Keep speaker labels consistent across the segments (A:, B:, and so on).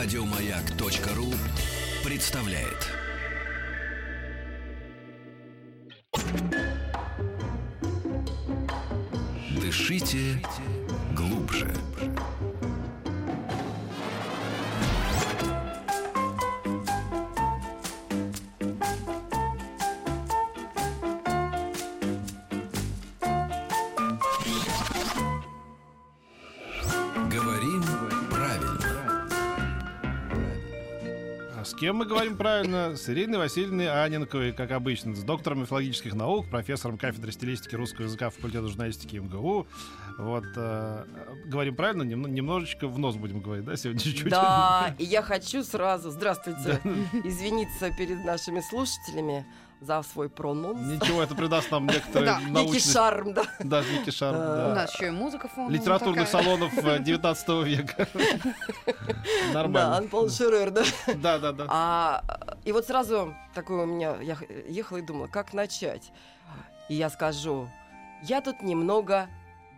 A: Радиомаяк.ру представляет. Дышите
B: кем мы говорим правильно? С Ириной Васильевной Аненковой, как обычно, с доктором мифологических наук, профессором кафедры стилистики русского языка факультета журналистики МГУ. Вот, э, говорим правильно, нем- немножечко в нос будем говорить, да, сегодня чуть-чуть?
C: Да, и я хочу сразу, здравствуйте, извиниться перед нашими слушателями за свой прононс.
B: Ничего, это придаст нам некоторые
D: Да,
C: Некий шарм, да.
B: Да, некий шарм,
C: Э,
B: да.
D: У нас еще и музыка фоновая
B: Литературных салонов э, 19 века.
C: Да,
B: Нормально.
C: Антон Шерер, да.
B: Да, да, да.
C: А, и вот сразу такое у меня, я ехала и думала, как начать. И я скажу, я тут немного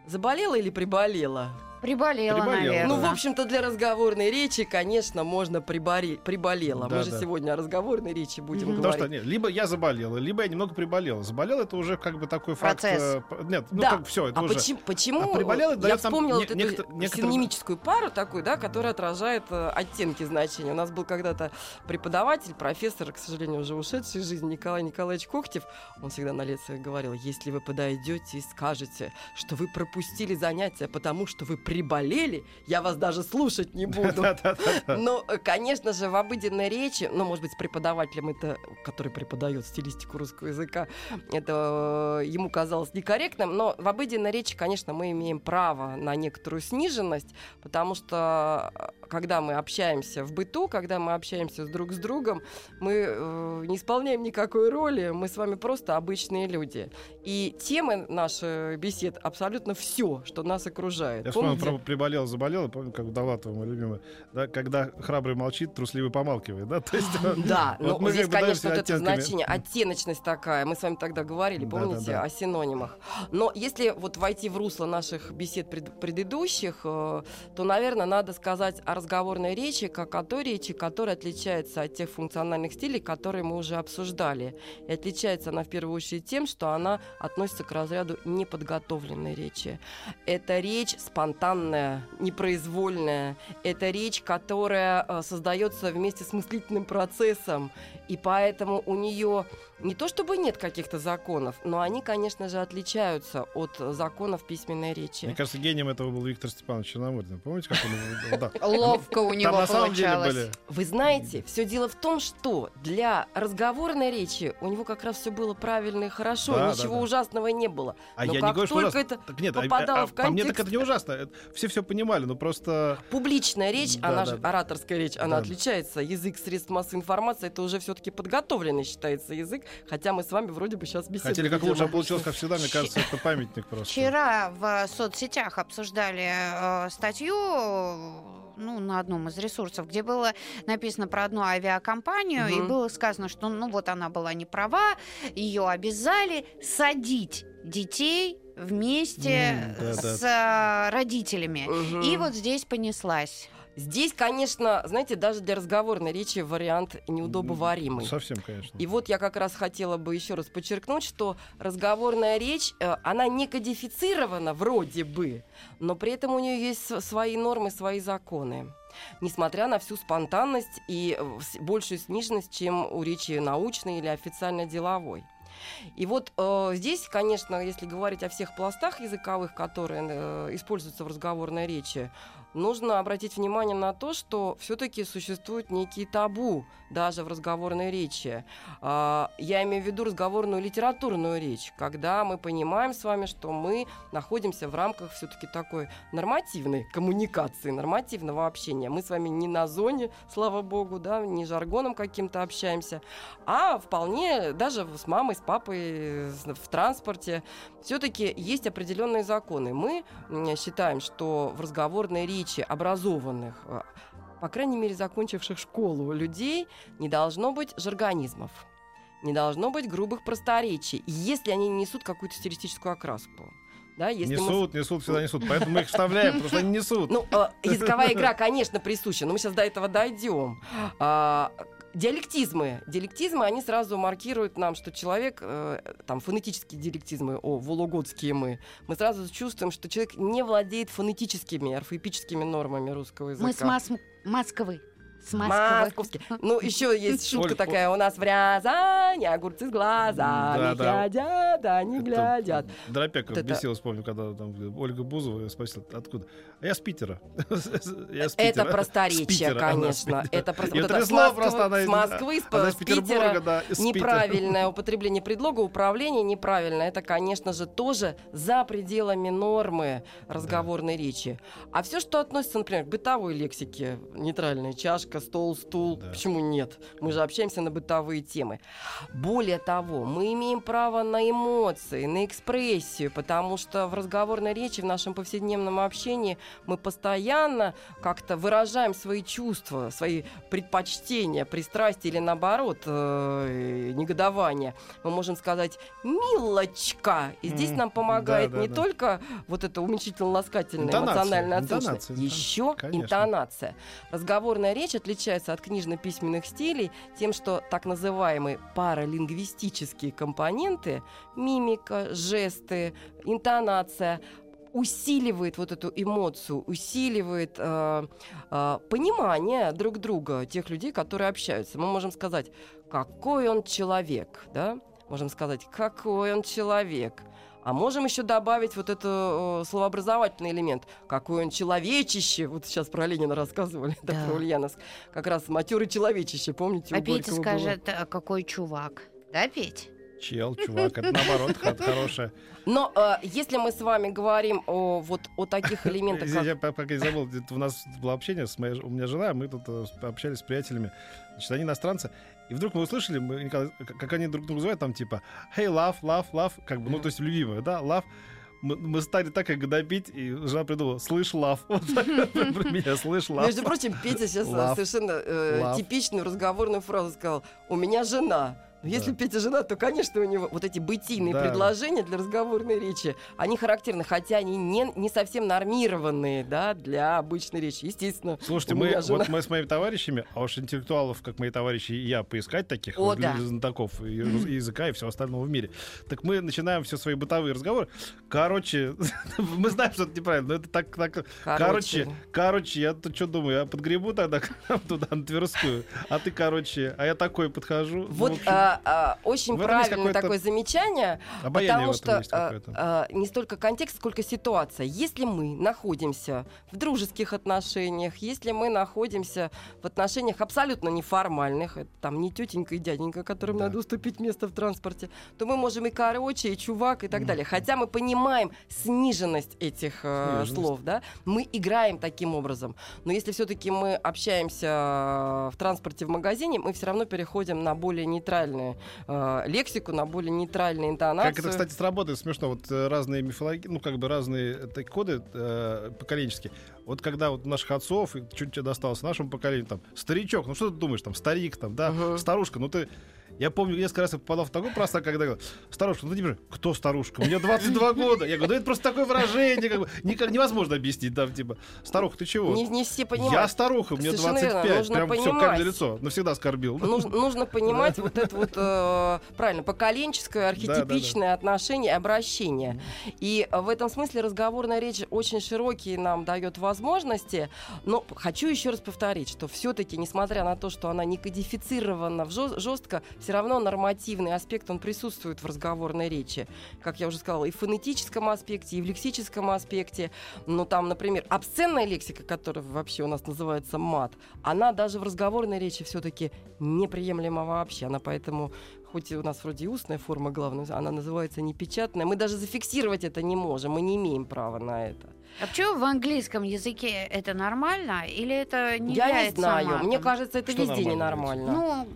C: заболела или приболела?
D: Приболела,
B: Приболела,
D: наверное.
C: Ну, в общем-то, для разговорной речи, конечно, можно прибори... приболела.
B: Да,
C: Мы же
B: да.
C: сегодня о разговорной речи будем.
B: Потому
C: говорить.
B: что нет, либо я заболела, либо я немного приболела. Заболел это уже как бы такой факт.
D: Процесс.
B: э, п- Нет, ну
C: да.
B: как все, это
C: а
B: уже.
C: почему, почему
B: А приболела,
C: я вспомнила
B: не-
C: вот эту
B: некотор-
C: синонимическую пару такую, да, которая отражает э, оттенки значения. У нас был когда-то преподаватель, профессор, к сожалению, уже ушедший из жизни, Николай Николаевич Когтев. Он всегда на лекции говорил, если вы подойдете и скажете, что вы пропустили занятия, потому что вы приболели, я вас даже слушать не буду. Ну, э, конечно же, в обыденной речи, ну, может быть, с преподавателем, это, который преподает стилистику русского языка, это э, ему казалось некорректным, но в обыденной речи, конечно, мы имеем право на некоторую сниженность, потому что э, когда мы общаемся в быту, когда мы общаемся друг с другом, мы э, не исполняем никакой роли, мы с вами просто обычные люди. И темы наших бесед абсолютно все, что нас окружает.
B: Я вспомнил? Про приболел, заболел, помню, как у Довлатова, мой любимый, да, когда храбрый молчит, трусливый помалкивает, да, то есть...
C: Да,
B: вот
C: ну
B: мы
C: здесь, конечно, вот это значение, оттеночность такая. Мы с вами тогда говорили,
B: Да,
C: помните,
B: да, да.
C: о синонимах. Но если вот войти в русло наших бесед пред- предыдущих, э, то, наверное, надо сказать о разговорной речи, как о той речи, которая отличается от тех функциональных стилей, которые мы уже обсуждали. И отличается она в первую очередь тем, что она относится к разряду неподготовленной речи. Это речь спонтанная, непроизвольная. Это речь, которая э, создается вместе с мыслительным процессом. И поэтому у нее не то чтобы нет каких-то законов, но они, конечно же, отличаются от законов письменной
B: Мне
C: речи.
B: кажется, гением этого был Виктор Степанович Черномырдин. Помните, как он...
D: Ловко у него получалось.
C: Вы знаете, все дело в том, что для разговорной речи у него как раз все было правильно и хорошо, ничего ужасного не было.
B: А я не говорю, что
C: это
B: а-
C: попадало
B: а-
C: в
B: по мне так
C: контекст-
B: это не ужасно. Все все понимали, но просто...
C: Публичная речь,
B: Да,
C: она
B: да,
C: же,
B: да.
C: ораторская речь, она
B: Да.
C: отличается. Язык средств массовой информации, это уже все-таки подготовленный считается язык, хотя мы с вами вроде бы сейчас беседуем.
B: Хотели как лучше, а получилось, как всегда, мне кажется, это памятник просто.
D: Вчера в соцсетях обсуждали э, статью э, ну, на одном из ресурсов, где было написано про одну авиакомпанию, и
C: Мгм.
D: было сказано, что ну вот она была не права, ее обязали садить детей вместе
B: да,
D: с родителями. И вот здесь понеслась.
C: Здесь, конечно, знаете, даже для разговорной речи вариант неудобоваримый.
B: Совсем, конечно.
C: И вот я как раз хотела бы еще раз подчеркнуть, что разговорная речь, э, она не кодифицирована вроде бы, но при этом у нее есть свои нормы, свои законы. Несмотря на всю спонтанность и э, большую сниженность, чем у речи научной или официально-деловой. И вот э, здесь, конечно, если говорить о всех пластах языковых, которые э, используются в разговорной речи, нужно обратить внимание на то, что все-таки существуют некие табу даже в разговорной речи. А, Я имею в виду разговорную литературную речь, когда мы понимаем с вами, что мы находимся в рамках все-таки такой нормативной коммуникации, нормативного общения. Мы с вами не на зоне, слава богу, да, не жаргоном каким-то общаемся, а вполне даже с мамой, с папой в транспорте. Все-таки есть определенные законы. Мы считаем, что в разговорной речи образованных, а, по крайней мере, закончивших школу людей, не должно быть жаргонизмов, не должно быть грубых просторечий, если они не несут какую-то стилистическую окраску. Да, если мы
B: Несут, несут, всегда несут. Поэтому мы их вставляем, потому что они несут.
C: Ну, э, языковая игра, конечно, присуща, но мы сейчас до этого дойдем. Диалектизмы. Диалектизмы, они сразу маркируют нам, что человек, э, там, фонетические диалектизмы, о, вологодские мы, мы сразу чувствуем, что человек не владеет фонетическими, орфоэпическими нормами русского языка.
D: Мы с Мас- Москвы. С Москвы.
C: Московский. Ну, еще есть шутка такая у нас в Рязани, огурцы с глазами глядят, они
B: Это
C: глядят.
B: Дропяк
C: Вот это-
B: бесилась, помню, когда там Ольга Бузова спросила, откуда? А я с Питера.
C: Это просторечие, конечно. Это просто с Москвы, с Питера. Неправильное употребление предлога, управление неправильно. Это, конечно же, тоже за пределами нормы разговорной речи. А все, что относится, например, к бытовой лексике, нейтральная чашка, стол, стул,
B: Да.
C: почему нет? Мы же общаемся на бытовые темы. Более того, мы имеем право на эмоции, на экспрессию, потому что в разговорной речи, в нашем повседневном общении мы постоянно как-то выражаем свои чувства, свои предпочтения, пристрастия или наоборот э, негодование. Мы можем сказать «милочка», и здесь нам помогает
B: да, да,
C: не
B: да.
C: только вот это оценка,
B: интонация, интон-
C: еще
B: конечно.
C: интонация. Разговорная речь отличается от книжно-письменных стилей тем, что так называемые паралингвистические компоненты мимика, жесты, интонация усиливает вот эту эмоцию, усиливает э, э, понимание друг друга тех людей, которые общаются. Мы можем сказать, какой он человек, да? Можем сказать, какой он человек. А можем еще добавить вот это э, словообразовательный элемент. Какой он человечище. Вот сейчас про Ленина рассказывали, да,
D: Да.
C: про Ульяновск. Как раз матерый человечище, помните? у
D: А Петя
C: Горького было?
D: скажет, а какой чувак. Да, Петь?
B: Чел, чувак, это наоборот, х- хорошее.
C: Но э, если мы с вами говорим о, вот, о таких элементах, как
B: Я пока не забыл, у нас было общение с моей, у меня жена, мы тут э, общались с приятелями, значит, они иностранцы, и вдруг мы услышали, мы как они друг друга называют, там типа «Hey, love, love, love», как бы, ну, то есть любимое, да, love. Мы, мы стали так как гнобить, и жена придумала «слышь, love». Вот так про меня «слышь, love».
C: Между прочим, Петя сейчас э, совершенно э, типичную разговорную фразу сказал. У меня жена. Но
B: Да.
C: Если Петя жена, то, конечно, у него вот эти бытийные
B: Да.
C: предложения для разговорной речи, они характерны, хотя они не, не совсем нормированные, да, для обычной речи. Естественно,
B: Слушайте, мы,
C: жена.
B: вот мы с моими товарищами, а уж интеллектуалов, как мои товарищи, и я поискать таких
D: О, да.
B: знатоков и, и языка и всего остального в мире. Так мы начинаем все свои бытовые разговоры. Короче, мы знаем, что это неправильно, но это так, так короче, короче, я тут что думаю, я подгребу тогда туда, на Тверскую, а ты, короче, а я такой подхожу. Ну,
C: Вот
B: в
C: а, очень правильное такое замечание, потому что а, а, не столько контекст, сколько ситуация. Если мы находимся в дружеских отношениях, если мы находимся в отношениях абсолютно неформальных, это там не тетенька и дяденька, которым
B: Да.
C: надо уступить место в транспорте, то мы можем и короче, и чувак, и так далее. Хотя мы понимаем сниженность этих э,
B: Сниженность.
C: слов, да, мы играем таким образом. Но если все-таки мы общаемся э, в транспорте в магазине, мы все равно переходим на более нейтральную э, лексику, на более нейтральную интонацию.
B: Как это, кстати, сработает смешно. Вот э, разные мифологии, ну, как бы разные э, так, коды э, поколенческие. Вот когда вот наших отцов, и чуть-чуть досталось нашему поколению, там, старичок, ну что ты думаешь, там, старик, там, да,
C: Мгм.
B: старушка, ну ты... Я помню, несколько раз я попадал в такой простак, когда говорил, старушка, ну ты понимаешь, кто старушка? Мне 22 года. Я говорю, да это просто такое выражение, как бы, никак невозможно объяснить, там, типа, старуха, ты чего?
C: Не, не все понимают.
B: Я старуха, мне
C: Совершенно верно,
B: 25,
C: нужно
B: прям все
C: понимать.
B: каменное лицо, навсегда оскорбил.
C: Нужно, нужно понимать вот это вот, э, правильно, поколенческое, архетипичное отношение, обращение. И э, в этом смысле разговорная речь очень широкие нам дает возможности. Но хочу еще раз повторить, что все-таки, несмотря на то, что она не кодифицирована в жестко, все равно нормативный аспект, он присутствует в разговорной речи. Как я уже сказала, и в фонетическом аспекте, и в лексическом аспекте. Ну, там, например, обсценная лексика, которая вообще у нас называется мат, она даже в разговорной речи все-таки неприемлема вообще. Она поэтому, хоть у нас вроде и устная форма главная, она называется непечатная. Мы даже зафиксировать это не можем, мы не имеем права на это.
D: А почему в английском языке это нормально или это не
C: Я не
D: является
C: знаю,
D: матом?
C: мне кажется, это
B: Что
C: везде
B: нормально
C: ненормально.
D: Ну,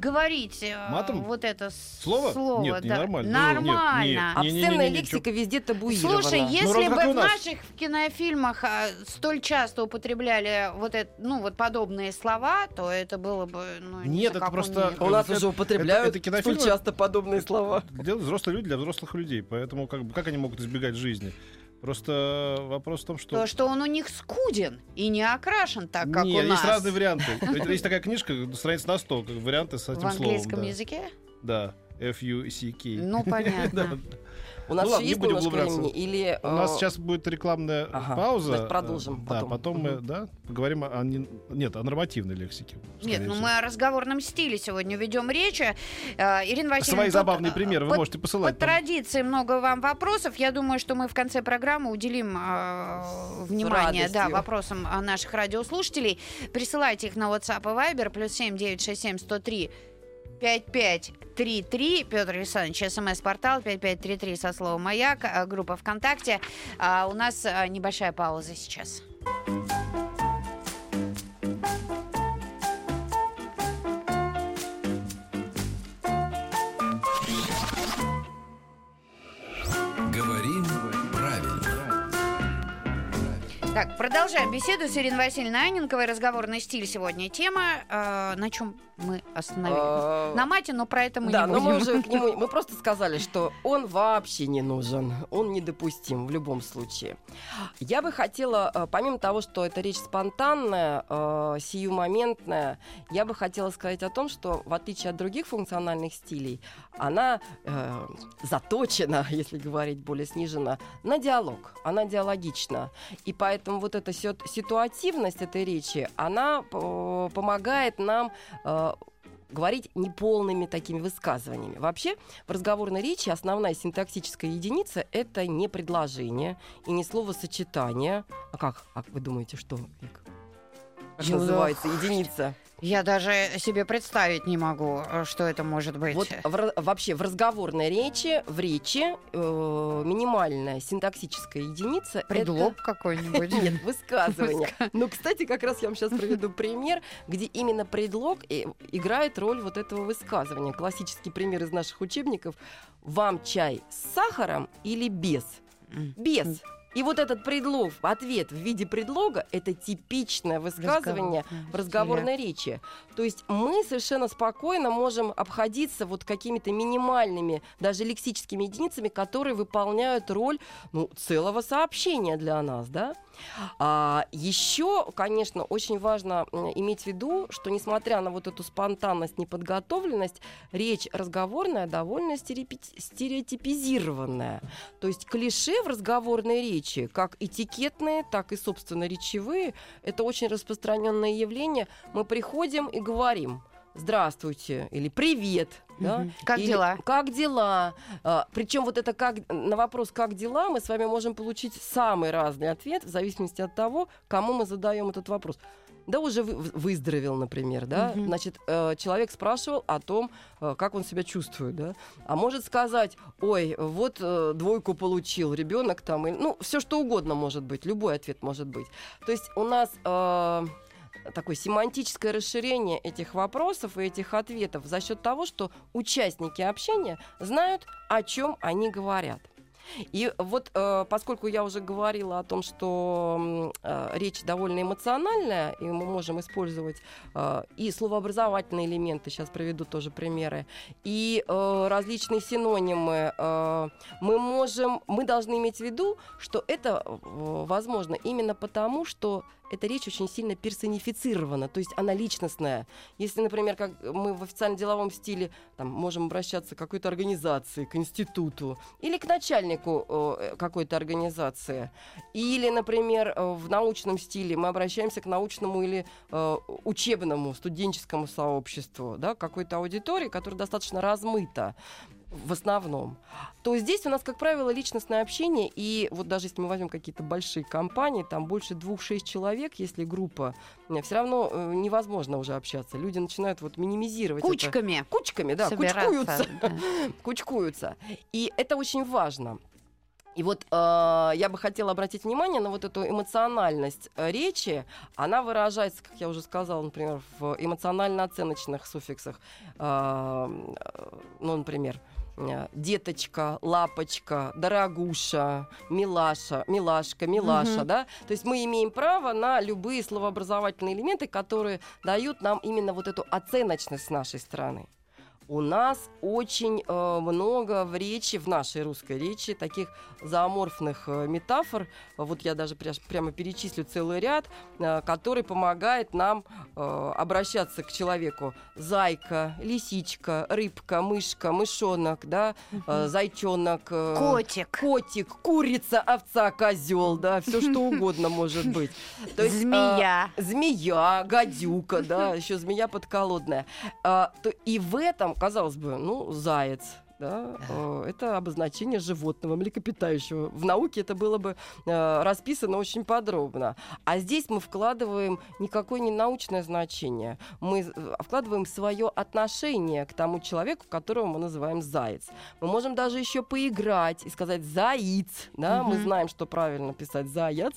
D: говорить э,
B: Матом?
D: вот это
B: Слово?
D: слово
B: Нет, не
D: да.
B: нормально. Ну, нет,
C: Обсценная лексика везде табуирована.
D: Слушай, если
B: Ну, разве
D: бы в наших кинофильмах а, столь часто употребляли вот это, ну вот подобные слова, то это было бы ну, не
B: Нет, это просто-
C: У нас
B: Это-
C: уже употребляют
B: это кинофильмы?
C: столь часто подобные слова.
B: Делают взрослые люди для взрослых людей. Поэтому как, бы, как они могут избегать жизни? Просто вопрос в том, что...
D: То, что он у них скуден и не окрашен так, как
B: Не,
D: у нас.
B: есть разные варианты. Есть такая книжка, страниц на 100, как варианты с этим
D: В
B: словом.
D: английском
B: да.
D: языке?
B: Да, F-U-C-K.
D: Ну, понятно.
C: У нас
B: Ну
C: еще есть немножко времени? Или,
B: У нас
C: э,
B: сейчас будет рекламная
C: Ага,
B: пауза.
C: значит, продолжим
B: Да,
C: потом.
B: потом мы да, поговорим о... не- Нет, о нормативной лексике.
D: Нет, ну мы о разговорном стиле сегодня ведем речь. Э, Ирина Васильевна,
B: Свои
D: тут,
B: забавные
D: э,
B: примеры вы можете
D: По
B: посылать. там.
D: традиции много вам вопросов. Я думаю, что мы в конце программы уделим э, внимание да, вопросам наших радиослушателей. Присылайте их на WhatsApp и Viber. Плюс 7 967 103 5533. Петр Александрович, смс-портал 5533 со словом «Маяк», э, группа ВКонтакте. А у нас э, небольшая пауза сейчас.
A: Говорим
D: Так, продолжаем беседу с Ириной Васильевной Аненковой. Разговорный стиль сегодня. Тема, э, на чем мы остановились?
C: э,
D: На мате, но про это мы
C: да,
D: не
C: но
D: будем.
C: мы уже к нему, мы просто сказали, что он вообще не нужен, он недопустим в любом случае. Я бы хотела, э, помимо того, что это речь спонтанная, э, сиюмоментная, я бы хотела сказать о том, что в отличие от других функциональных стилей, она э, заточена, если говорить более сниженно, на диалог, она диалогична. И поэтому вот эта сит- ситуативность этой речи, она э, помогает нам э, говорить неполными такими высказываниями. Вообще, в разговорной речи основная синтаксическая единица — это не предложение и не словосочетание. А как? А вы думаете, что, Вик? Как
D: Ну,
C: называется единица?
D: Я даже себе представить не могу, э, что это может быть.
C: Вот в вообще в разговорной речи, в речи э, минимальная синтаксическая единица —
D: Предлог
C: это...
D: какой-нибудь.
C: Нет, высказывание. Ну, кстати, как раз я вам сейчас приведу пример, где именно предлог и- играет роль вот этого высказывания. Классический пример из наших учебников. Вам чай с сахаром или без? Без. И вот этот предлог, ответ в виде предлога, это типичное высказывание в разговорной речи. То есть мы совершенно спокойно можем обходиться вот какими-то минимальными, даже лексическими единицами, которые выполняют роль ну, целого сообщения для нас, да? А, еще, конечно, очень важно иметь в виду, что несмотря на вот эту спонтанность, неподготовленность, речь разговорная довольно стереотипизированная. То есть клише в разговорной речи, как этикетные, так и, собственно, речевые, это очень распространенное явление. Мы приходим и говорим «Здравствуйте» или «Привет», да?
D: Как
C: Или
D: дела?
C: Как дела? причем вот это как на вопрос «как дела» мы с вами можем получить самый разный ответ в зависимости от того, кому мы задаем этот вопрос. Да уже вы- выздоровел, например, да?
D: Мгм.
C: Значит, э, человек спрашивал о том, э, как он себя чувствует, да? А может сказать, ой, вот э, двойку получил ребенок там, и- ну все что угодно может быть, любой ответ может быть. То есть у нас такое семантическое расширение этих вопросов и этих ответов за счет того, что участники общения знают, о чем они говорят. И вот э, поскольку я уже говорила о том, что э, речь довольно эмоциональная, и мы можем использовать э, и словообразовательные элементы, сейчас приведу тоже примеры, и э, различные синонимы, э, мы можем, мы должны иметь в виду, что это э, возможно именно потому, что эта речь очень сильно персонифицирована, то есть она личностная. Если, например, как мы в официально-деловом стиле там, можем обращаться к какой-то организации, к институту или к начальнику э, какой-то организации, или, например, э, в научном стиле мы обращаемся к научному или э, учебному студенческому сообществу, да, какой-то аудитории, которая достаточно размыта в основном, то здесь у нас, как правило, личностное общение, и вот даже если мы возьмем какие-то большие компании, там больше двух-шесть человек, если группа, все равно э, невозможно уже общаться. Люди начинают вот минимизировать это.
D: Кучками.
C: Кучками, да,
D: собираться,
C: кучкуются
D: да.
C: кучкуются. И это очень важно. И вот э, я бы хотела обратить внимание на вот эту эмоциональность э, речи. Она выражается, как я уже сказала, например, в эмоционально-оценочных суффиксах. Э, ну, например, э, деточка, лапочка, дорогуша, милаша, милашка, милаша,
D: Мгм.
C: да. То есть мы имеем право на любые словообразовательные элементы, которые дают нам именно вот эту оценочность с нашей стороны. У нас очень э, много в речи, в нашей русской речи, таких зооморфных э, метафор. Вот я даже пря- прямо перечислю целый ряд, э, который помогает нам э, обращаться к человеку. Зайка, лисичка, рыбка, мышка, мышонок, да, э, зайчонок. э,
D: Котик.
C: Котик, курица, овца, козел, да, все что угодно может быть. То есть, э,
D: Змея.
C: змея, гадюка, да, еще змея подколодная. А, то и в этом, казалось бы, ну, заяц. Да, э, это обозначение животного, млекопитающего. В науке это было бы э, расписано очень подробно. А здесь мы вкладываем никакое не научное значение. Мы э, вкладываем свое отношение к тому человеку, которого мы называем заяц. Мы можем даже еще поиграть и сказать заяц. Да? Мы
D: Мгм.
C: знаем, что правильно писать заяц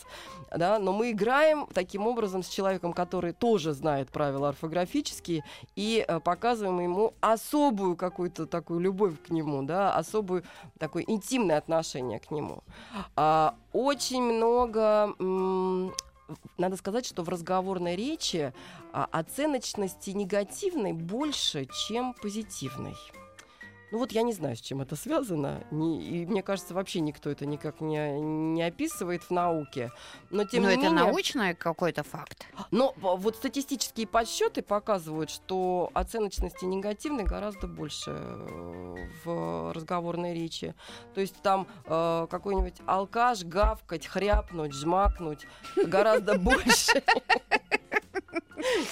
C: да, но мы играем таким образом с человеком, который тоже знает правила орфографические, и э, показываем ему особую какую-то такую любовь к нему, да, особую такое интимное отношение к нему. А, очень много надо сказать, что в разговорной речи а, оценочности негативной больше, чем позитивной. Ну вот я не знаю, с чем это связано, не- и мне кажется, вообще никто это никак не, не описывает в науке. Но тем
D: Но
C: не
D: это
C: менее,
D: научный какой-то факт.
C: но в- вот статистические подсчеты показывают, что оценочности негативной гораздо больше э, в разговорной речи. То есть там э, какой-нибудь алкаш, гавкать, хряпнуть, жмакнуть гораздо больше,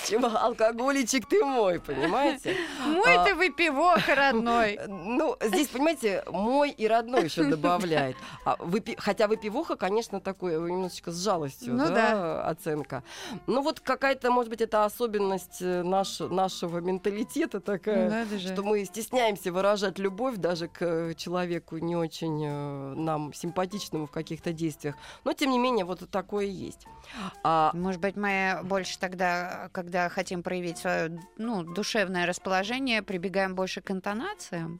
C: чем алкоголичек ты мой, понимаете?
D: Мой
C: А.
D: ты выпивок родной.
C: Ну, здесь, понимаете, мой и родной еще добавляет. А выпи- Хотя выпивоха, конечно, такой немножечко с жалостью,
D: Ну
C: да, оценка. Ну вот какая-то, может быть, это особенность э, наш- нашего менталитета такая.
D: Же.
C: Что мы стесняемся выражать любовь даже к э, человеку не очень э, нам симпатичному в каких-то действиях. Но, тем не менее, вот такое есть. А,
D: Может быть, мы больше тогда, когда хотим проявить свое ну, душевное расположение, прибегаем больше к интонациям?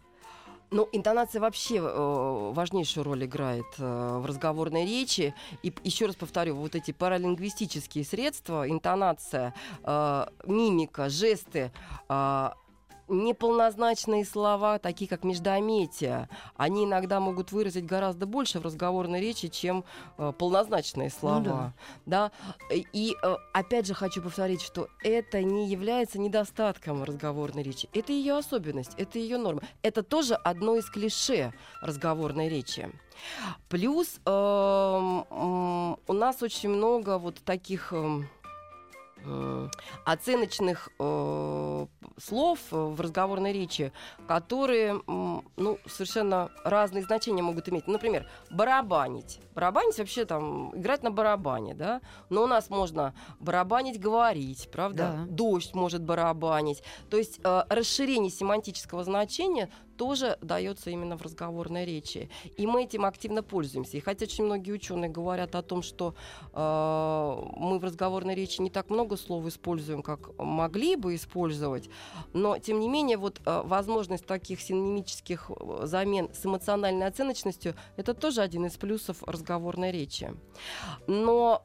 C: Ну, интонация вообще э, важнейшую роль играет э, в разговорной речи. И еще раз повторю, вот эти паралингвистические средства, интонация, э, мимика, жесты, э, неполнозначные слова, такие как междометия, они иногда могут выразить гораздо больше в разговорной речи, чем э, полнозначные слова. да. И э, опять же хочу повторить, что это не является недостатком разговорной речи. Это ее особенность, это ее норма. Это тоже одно из клише разговорной речи. Плюс эм, м, у нас очень много вот таких м, оценочных э, слов в разговорной речи, которые ну, совершенно разные значения могут иметь. Например, барабанить. Барабанить вообще там играть на барабане, да? Но у нас можно барабанить, говорить, правда?
D: Да.
C: Дождь может барабанить. То есть э, расширение семантического значения тоже дается именно в разговорной речи. И мы этим активно пользуемся. И хотя очень многие ученые говорят о том, что э, мы в разговорной речи не так много слов используем, как могли бы использовать, но тем не менее вот э, возможность таких синонимических э, замен с эмоциональной оценочностью это тоже один из плюсов разговорной речи. Но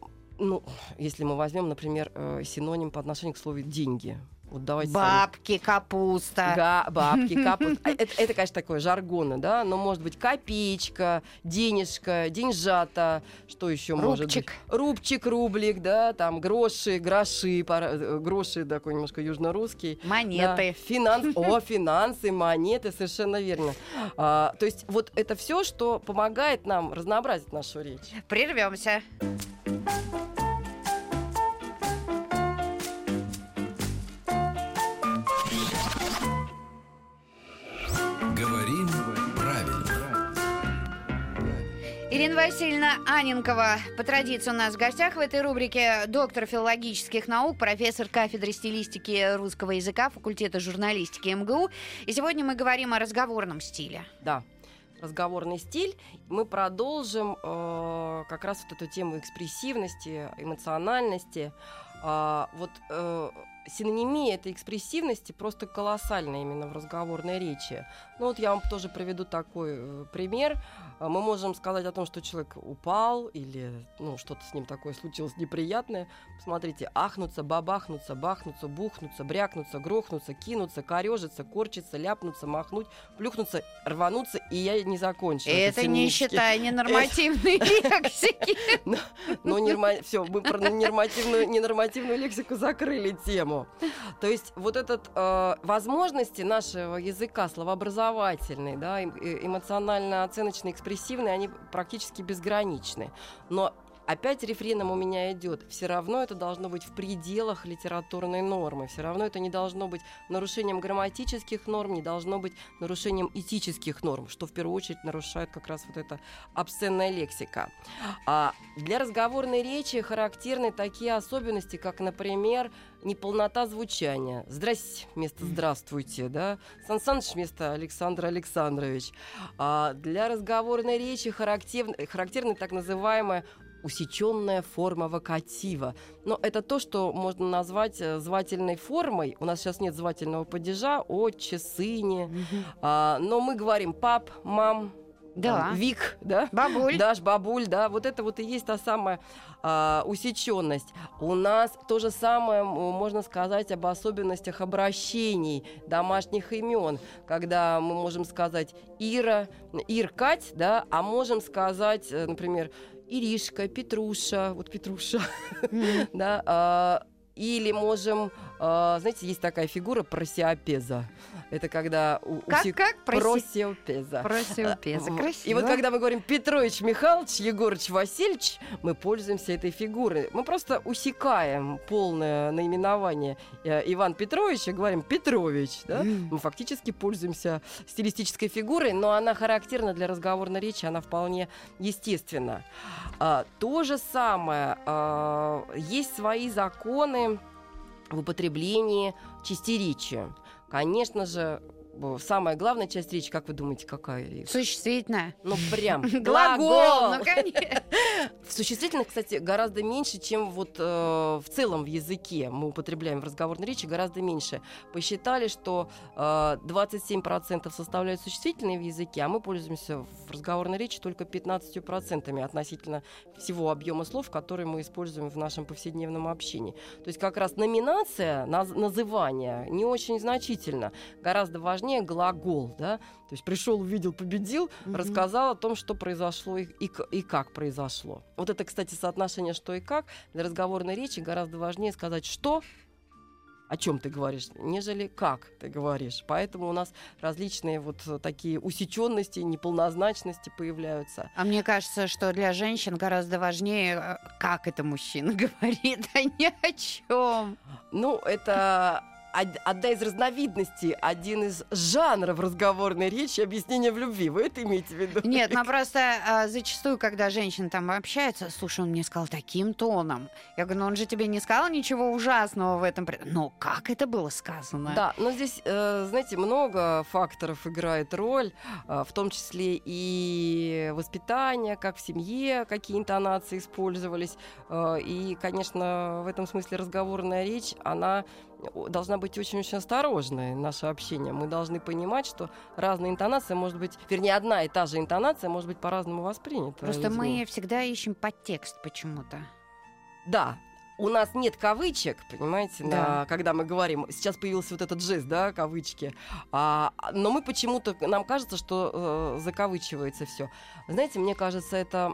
C: э, ну, если мы возьмем, например, э, синоним по отношению к слову деньги. Вот давайте сами
D: Бабки, капуста.
C: Га- бабки, капуста. А Это, это, конечно, такое жаргоны, да, но может быть копеечка, денежка, деньжата, что еще может быть?
D: Рубчик.
C: Рубчик, рублик, да, там гроши, гроши, пара- э, гроши такой немножко южно-русский. Да,
D: Монеты.
C: финанс, о, финансы, монеты, совершенно верно. А, то есть вот это все, что помогает нам разнообразить нашу речь.
D: Прервемся. Ирина Васильевна Аненкова. По традиции у нас в гостях в этой рубрике доктор филологических наук, профессор кафедры стилистики русского языка факультета журналистики МГУ. И сегодня мы говорим о разговорном стиле.
C: Да. разговорный стиль. Мы продолжим э, как раз вот эту тему экспрессивности, эмоциональности. А, вот э, синонимия этой экспрессивности просто колоссальная именно в разговорной речи. Ну вот я вам тоже приведу такой э, пример. А, Мы можем сказать о том, что человек упал или ну, что-то с ним такое случилось неприятное. Посмотрите, ахнуться, бабахнуться, бахнуться, бухнуться, брякнуться, грохнуться, кинуться, корежиться, корчиться, ляпнуться, махнуть, плюхнуться, рвануться, и я не закончила.
D: Это не считая ненормативной лексики.
C: Норма... все, мы про нормативную, ненормативную лексику закрыли тему. То есть вот этот э, возможности нашего языка словообразовательный, да, эм- э, эмоционально-оценочный, экспрессивный, они практически безграничны. Но опять рефреном у меня идет. Все равно это должно быть в пределах литературной нормы. Все равно это не должно быть нарушением грамматических норм, не должно быть нарушением этических норм, что в первую очередь нарушает как раз вот эта обсценная лексика. А для разговорной речи характерны такие особенности, как, например, неполнота звучания. Здрасте вместо здравствуйте, да? Сан Саныч вместо Александр Александрович. А для разговорной речи характер... характерны так называемая усеченная форма вокатива. Но это то, что можно назвать э, звательной формой. У нас сейчас нет звательного падежа, отче, сыне. А, но мы говорим пап, мам,
D: Да.
C: там, Вик, да?
D: Бабуль.
C: Даш, бабуль, да, вот это вот и есть та самая а, усеченность. У нас то же самое можно сказать об особенностях обращений домашних имен, когда мы можем сказать Ира, Ир, Кать, да, а можем сказать, э, например, Иришка, Петруша, вот Петруша, да, а, или можем, а, знаете, есть такая фигура просиопеза. Это когда у,
D: Как,
C: усе-
D: как? Проси.
C: просиопеза.
D: Просиопеза. Красиво.
C: И вот когда мы говорим Петрович Михайлович, Егорыч Васильевич, мы пользуемся этой фигурой. Мы просто усекаем полное наименование э, Иван Петрович и говорим Петрович. Да? Мы фактически пользуемся стилистической фигурой, но она характерна для разговорной речи, она вполне естественна. А, то же самое, а, есть свои законы в употреблении части речи. Конечно же, самая главная часть речи, как вы думаете, какая? Ир?
D: Существительное.
C: Ну, прям.
D: Глагол, ну конечно.
C: В существительных, кстати, гораздо меньше, чем вот э, в целом в языке мы употребляем в разговорной речи, гораздо меньше. Посчитали, что э, 27% составляют существительные в языке, а мы пользуемся в разговорной речи только 15% относительно всего объема слов, которые мы используем в нашем повседневном общении. То есть как раз номинация, наз- называние не очень значительно. Гораздо важнее глагол, да? То есть пришел, увидел, победил,
D: Мгм.
C: рассказал о том, что произошло и, и и как произошло. Вот это, кстати, соотношение что и как для разговорной речи гораздо важнее сказать что, о чем ты говоришь, нежели как ты говоришь. Поэтому у нас различные вот такие усеченности, неполнозначности появляются.
D: А мне кажется, что для женщин гораздо важнее, э, как это мужчина говорит, а не о чем.
C: Ну, это одна из разновидностей, один из жанров разговорной речи объяснения в любви. Вы это имеете в виду?
D: Нет, ну просто а, зачастую, когда женщина там общается, слушай, он мне сказал таким тоном. Я говорю, ну он же тебе не сказал ничего ужасного в этом. при-». Но как это было сказано?
C: Да, но здесь, э, знаете, много факторов играет роль, э, в том числе и воспитание, как в семье, какие интонации использовались. э, И, конечно, в этом смысле разговорная речь, она должна быть очень-очень осторожной, наше общение. Мы должны понимать, что разные интонации, может быть, вернее, одна и та же интонация может быть по-разному воспринята.
D: Просто
C: людьми.
D: мы всегда ищем подтекст почему-то.
C: Да, у нас нет кавычек, понимаете,
D: Да.
C: на, когда мы говорим. Сейчас появился вот этот жест, да, кавычки. А, но мы почему-то, нам кажется, что э, закавычивается все. Знаете, мне кажется, это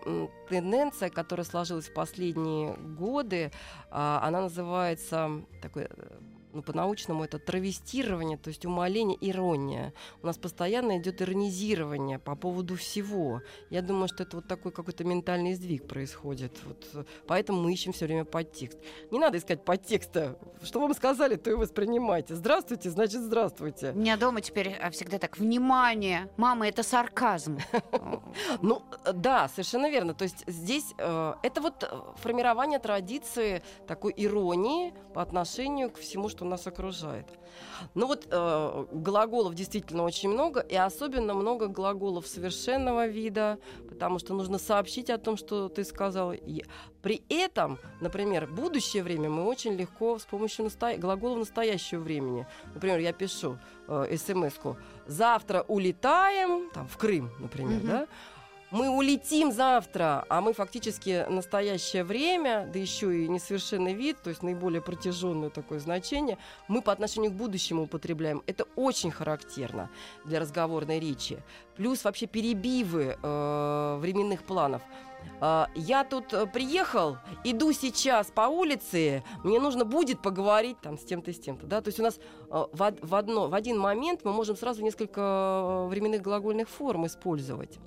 C: тенденция, которая сложилась в последние годы. А, она называется такой. Ну, по-научному это травестирование, то есть умоление, ирония. У нас постоянно идет иронизирование по поводу всего. Я думаю, что это вот такой какой-то ментальный сдвиг происходит. Вот, э, поэтому мы ищем все время подтекст. Не надо искать подтекста. Что вам сказали, то и воспринимайте. Здравствуйте, значит здравствуйте.
D: У меня дома теперь а, всегда так, внимание, мама, это сарказм.
C: Ну, э, да, совершенно верно. То есть здесь э, это вот формирование традиции такой иронии по отношению к всему, что что нас окружает. Ну вот э, глаголов действительно очень много, и особенно много глаголов совершенного вида, потому что нужно сообщить о том, что ты сказал. И при этом, например, будущее время мы очень легко с помощью насто... глаголов настоящего времени. Например, я пишу э, смс-ку «Завтра улетаем», там, в Крым, например,
D: Мгм.
C: да? Мы улетим завтра, а мы фактически настоящее время, да еще и несовершенный вид, то есть наиболее протяженное такое значение, мы по отношению к будущему употребляем. Это очень характерно для разговорной речи. Плюс вообще перебивы э, временных планов. А, Я тут э, приехал, иду сейчас по улице, мне нужно будет поговорить там с тем-то и с тем-то. Да? То есть у нас э, в, в, одно, в один момент мы можем сразу несколько э, временных глагольных форм использовать.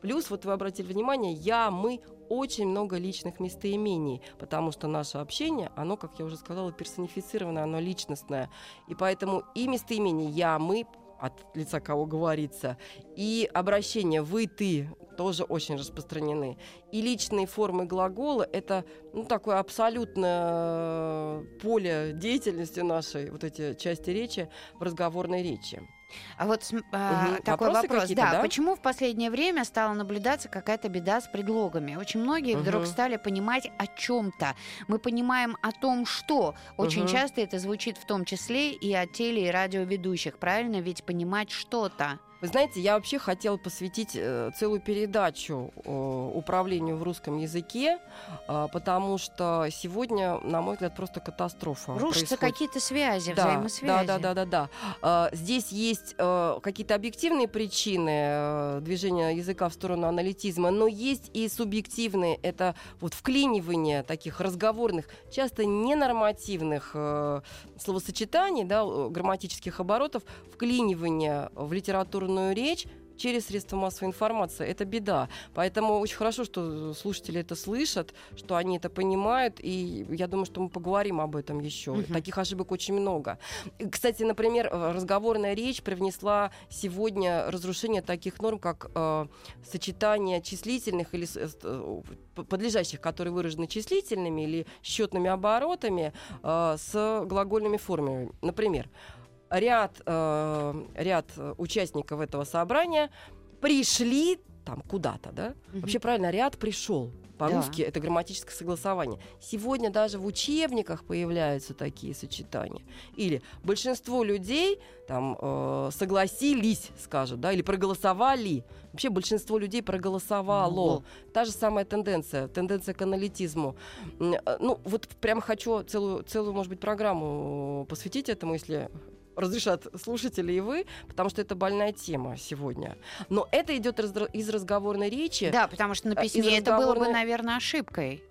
C: Плюс, вот вы обратили внимание, я, мы, очень много личных местоимений, потому что наше общение, оно, как я уже сказала, персонифицированное, оно личностное. И поэтому и местоимение я, мы, от лица кого говорится, и обращение вы, ты тоже очень распространены. И личные формы глагола — это ну, такое абсолютное поле деятельности нашей, вот эти части речи в разговорной речи.
D: А вот
C: Мгм.
D: такой
C: Вопросы
D: вопрос. Да,
C: да?
D: почему в последнее время стала наблюдаться какая-то беда с предлогами? Очень многие вдруг
C: Мгм.
D: стали понимать о чем-то. Мы понимаем о том, что. Очень
C: Мгм.
D: часто это звучит в том числе и от теле- и радиоведущих. Правильно? Ведь понимать что-то.
C: Вы знаете, я вообще хотела посвятить э, целую передачу управлению в русском языке, а, потому что сегодня, на мой взгляд, просто катастрофа.
D: Рушатся какие-то связи,
C: Да,
D: взаимосвязи.
C: Да, да, да, да, да. Здесь есть э, какие-то объективные причины э, движения языка в сторону аналитизма, но есть и субъективные. Это вот вклинивание таких разговорных, часто ненормативных словосочетаний, да, грамматических оборотов, вклинивание в литературную речь через средства массовой информации. Это беда. Поэтому очень хорошо, что слушатели это слышат, что они это понимают, и я думаю, что мы поговорим об этом еще.
D: Мгм.
C: Таких ошибок очень много. Кстати, например, э, разговорная речь привнесла сегодня разрушение таких норм, как э, сочетание числительных или э, э, подлежащих, которые выражены числительными или счетными оборотами э, с глагольными формами. Например, ряд, э, ряд участников этого собрания пришли там куда-то, да?
D: Мгм.
C: Вообще правильно, ряд пришел. По-русски это грамматическое согласование. Сегодня даже в учебниках появляются такие сочетания. Или большинство людей там э, согласились, скажут, да, или проголосовали. Вообще большинство людей проголосовало.
D: Ого.
C: Та же самая тенденция, тенденция к аналитизму. Э, Ну, вот прямо хочу целую, целую, может быть, программу посвятить этому, если разрешат слушатели и вы, потому что это больная тема сегодня. Но это идет из разговорной речи.
D: Да, потому что на
C: из
D: письме это было бы, наверное, ошибкой.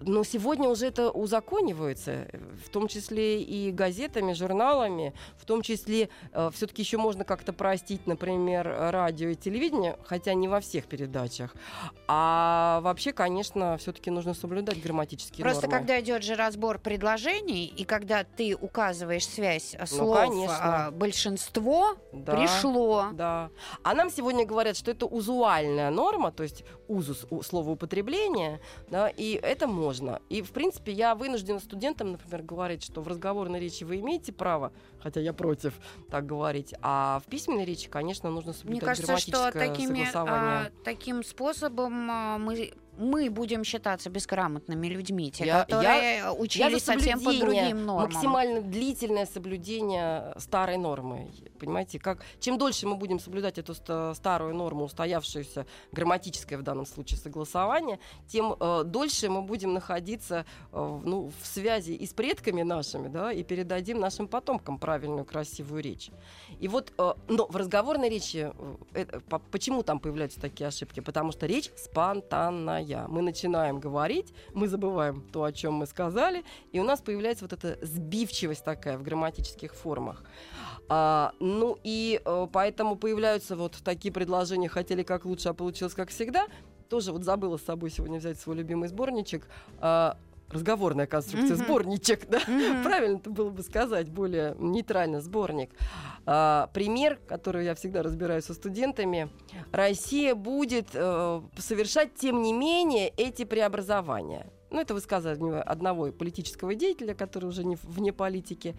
C: Но сегодня уже это узаконивается, э, в том числе и газетами, журналами, в том числе все-таки еще можно как-то простить, например, радио и телевидение, хотя не во всех передачах. А вообще, конечно, все-таки нужно соблюдать грамматические
D: Просто
C: нормы.
D: когда идет же разбор предложений, и когда ты указываешь связь э, слов,
C: конечно.
D: а, большинство
C: Да.
D: пришло.
C: Да. А нам сегодня говорят, что это узуальная норма, то есть узус у- словоупотребления, да, и это можно. И, в принципе, я вынуждена студентам, например, говорить, что в разговорной речи вы имеете право, хотя я против так говорить, а в письменной речи, конечно, нужно
D: Мне
C: соблюдать
D: кажется, что такими, а, таким способом а, мы, мы будем считаться безграмотными людьми, те,
C: Я-
D: которые
C: Я
D: учились
C: за
D: совсем по другим нормам.
C: максимально длительное соблюдение старой нормы. Понимаете, как чем дольше мы будем соблюдать эту ста- старую норму, устоявшуюся грамматическое в данном случае согласование, тем э, дольше мы будем находиться э, в- ну, в связи и с предками нашими, да, и передадим нашим потомкам правильную, красивую речь. И вот, э, но в разговорной речи, э, по- почему там появляются такие ошибки? Потому что речь спонтанная. Мы начинаем говорить, мы забываем то, о чем мы сказали, и у нас появляется вот эта сбивчивость такая в грамматических формах. А, ну и э, поэтому появляются вот такие предложения «хотели как лучше, а получилось как всегда». Тоже вот забыла с собой сегодня взять свой любимый сборничек. А, разговорная конструкция,
D: Мгм.
C: сборничек, да?
D: Мгм.
C: Правильно это было бы сказать, более нейтрально, сборник. А, пример, который я всегда разбираю со студентами. Россия будет э, совершать, тем не менее, эти преобразования. Ну, это высказывание одного политического деятеля, который уже не вне политики.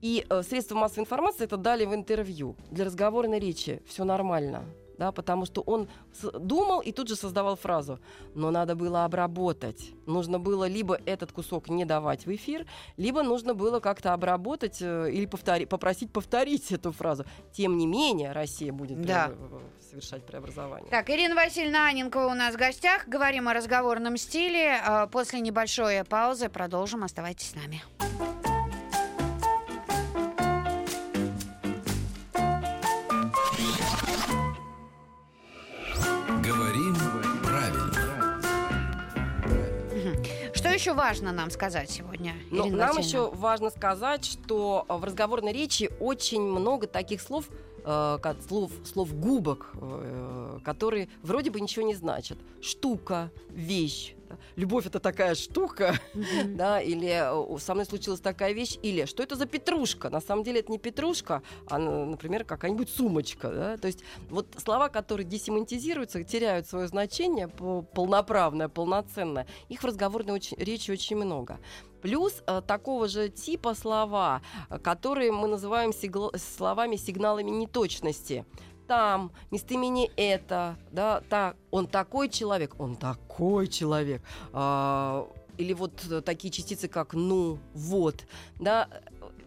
C: И э, средства массовой информации это дали в интервью. Для разговорной речи все нормально. Да, потому что он думал и тут же создавал фразу. Но надо было обработать. Нужно было либо этот кусок не давать в эфир, либо нужно было как-то обработать э, или повтори- попросить повторить эту фразу. Тем не менее, Россия будет
D: Да.
C: преобра- совершать преобразование.
D: Так, Ирина Васильевна Аненкова у нас в гостях. Говорим о разговорном стиле. А, После небольшой паузы продолжим. Оставайтесь с нами. Еще важно нам сказать сегодня,
C: Но
D: Ирина
C: нам еще важно сказать, что в разговорной речи очень много таких слов, э, как слов, слов губок, э, которые вроде бы ничего не значат. Штука, вещь. Да. Любовь это такая штука, да, или э, со мной случилась такая вещь, или что это за петрушка? На самом деле это не петрушка, а, например, какая-нибудь сумочка, да. То есть вот слова, которые десемантизируются, теряют свое значение по- полноправное, полноценное, их в разговорной очень- речи очень много. Плюс э, такого же типа слова, э, которые мы называем сигл- словами сигналами неточности. Там, местоимение это, да, так, он такой человек, он такой человек. А, или вот такие частицы, как ну, вот, да,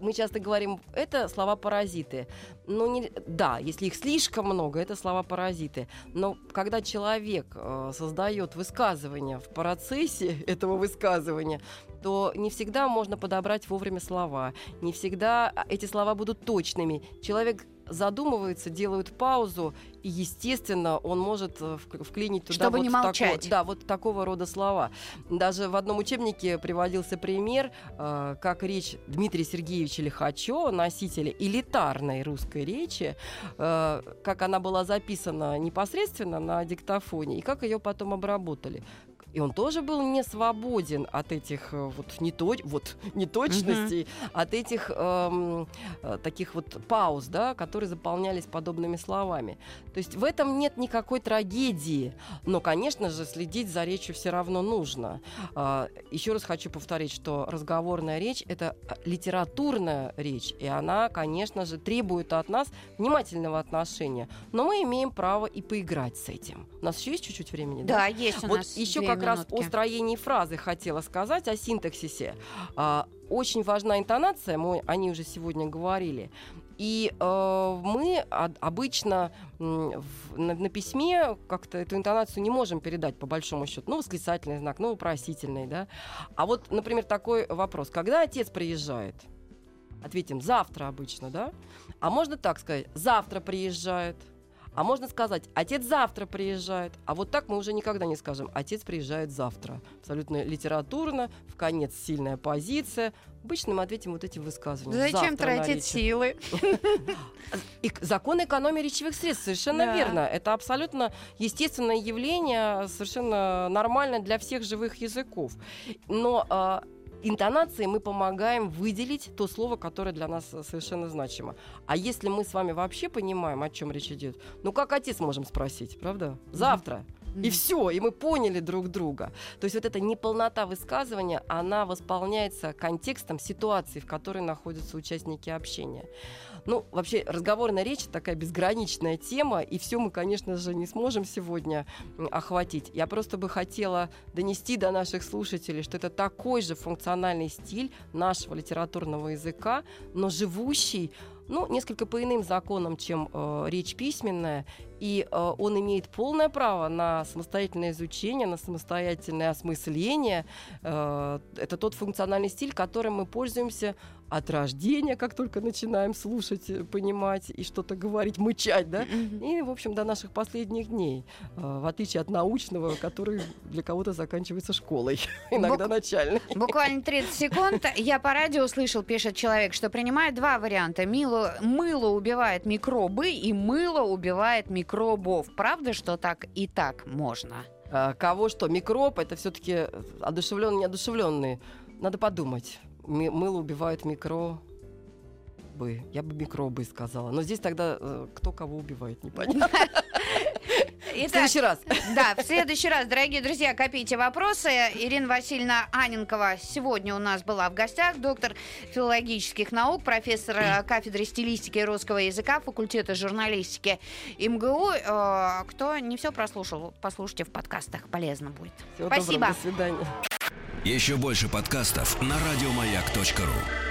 C: мы часто говорим, это слова-паразиты. Ну, не, да, если их слишком много, это слова-паразиты. Но когда человек э, создает высказывание в процессе этого высказывания, то не всегда можно подобрать вовремя слова. Не всегда а, эти слова будут точными. Человек задумывается, делает паузу, и, естественно, он может э, вк- вклинить туда
D: Чтобы
C: вот
D: не
C: тако-
D: молчать.
C: да, вот такого рода слова. Даже в одном учебнике приводился пример, э, как речь Дмитрия Сергеевича Лихачева, носителя элитарной русской речи, э, как она была записана непосредственно на диктофоне, и как ее потом обработали. И он тоже был не свободен от этих э, вот, нето- вот неточностей, от этих эм, э, таких вот пауз, да, которые заполнялись подобными словами. То есть в этом нет никакой трагедии. Но, конечно же, следить за речью все равно нужно. А, Еще раз хочу повторить, что разговорная речь это э, литературная речь, и она, конечно же, требует от нас внимательного отношения. Но мы имеем право и поиграть с этим. У нас еще есть чуть-чуть времени?
D: Да, есть у
C: Вот
D: нас
C: еще
D: две
C: как раз
D: минутки.
C: о строении фразы хотела сказать, о синтаксисе. А, очень важна интонация, мы о ней уже сегодня говорили. И э, мы обычно в- на, на письме как-то эту интонацию не можем передать, по большому счету. Ну, восклицательный знак, ну, вопросительный, да. А вот, например, такой вопрос. Когда отец приезжает? Ответим, завтра обычно, да? А можно так сказать, завтра приезжает. А можно сказать, отец завтра приезжает. А вот так мы уже никогда не скажем, отец приезжает завтра. Абсолютно литературно, в конец сильная позиция. Обычно мы ответим вот этим высказыванием.
D: Зачем
C: «Завтра
D: тратить
C: речи».
D: силы?
C: Закон экономии речевых средств, совершенно
D: Да.
C: верно. Это абсолютно естественное явление, совершенно нормально для всех живых языков. Но а, интонацией мы помогаем выделить то слово, которое для нас э, совершенно значимо. А если мы с вами вообще понимаем, о чем речь идет, ну как отец можем спросить, правда? Завтра. И все, и мы поняли друг друга. То есть вот эта неполнота высказывания, она восполняется контекстом ситуации, в которой находятся участники общения. Ну, вообще, разговорная речь такая безграничная тема, и все мы, конечно же, не сможем сегодня охватить. Я просто бы хотела донести до наших слушателей, что это такой же функциональный стиль нашего литературного языка, но живущий ну, несколько по иным законам, чем э, речь письменная, и э, он имеет полное право на самостоятельное изучение, на самостоятельное осмысление. Э, это тот функциональный стиль, которым мы пользуемся от рождения, как только начинаем слушать, э, понимать и что-то говорить, мычать, да, и, в общем, до наших последних дней, э, в отличие от научного, который для кого-то заканчивается школой, иногда начальной.
D: Буквально 30 секунд. Я по радио услышал, пишет человек, что принимает два варианта. Мило, мыло убивает микробы и мыло убивает микробов. Правда, что так и так можно?
C: А, Кого что? Микроб это все-таки одушевленные, неодушевленные. Надо подумать. Ми- Мыло убивает микробы. Я бы микробы сказала. Но здесь тогда э, кто кого убивает, непонятно. В
D: Итак,
C: следующий раз.
D: Да, в следующий раз, дорогие друзья, копите вопросы. Ирина Васильевна Аненкова сегодня у нас была в гостях, доктор филологических наук, профессор э, кафедры стилистики и русского языка, факультета журналистики МГУ. Э, Кто не все прослушал, послушайте в подкастах, полезно будет.
C: Всего
D: Спасибо.
C: доброго, до свидания.
A: Еще больше подкастов на радиомаяк.ру.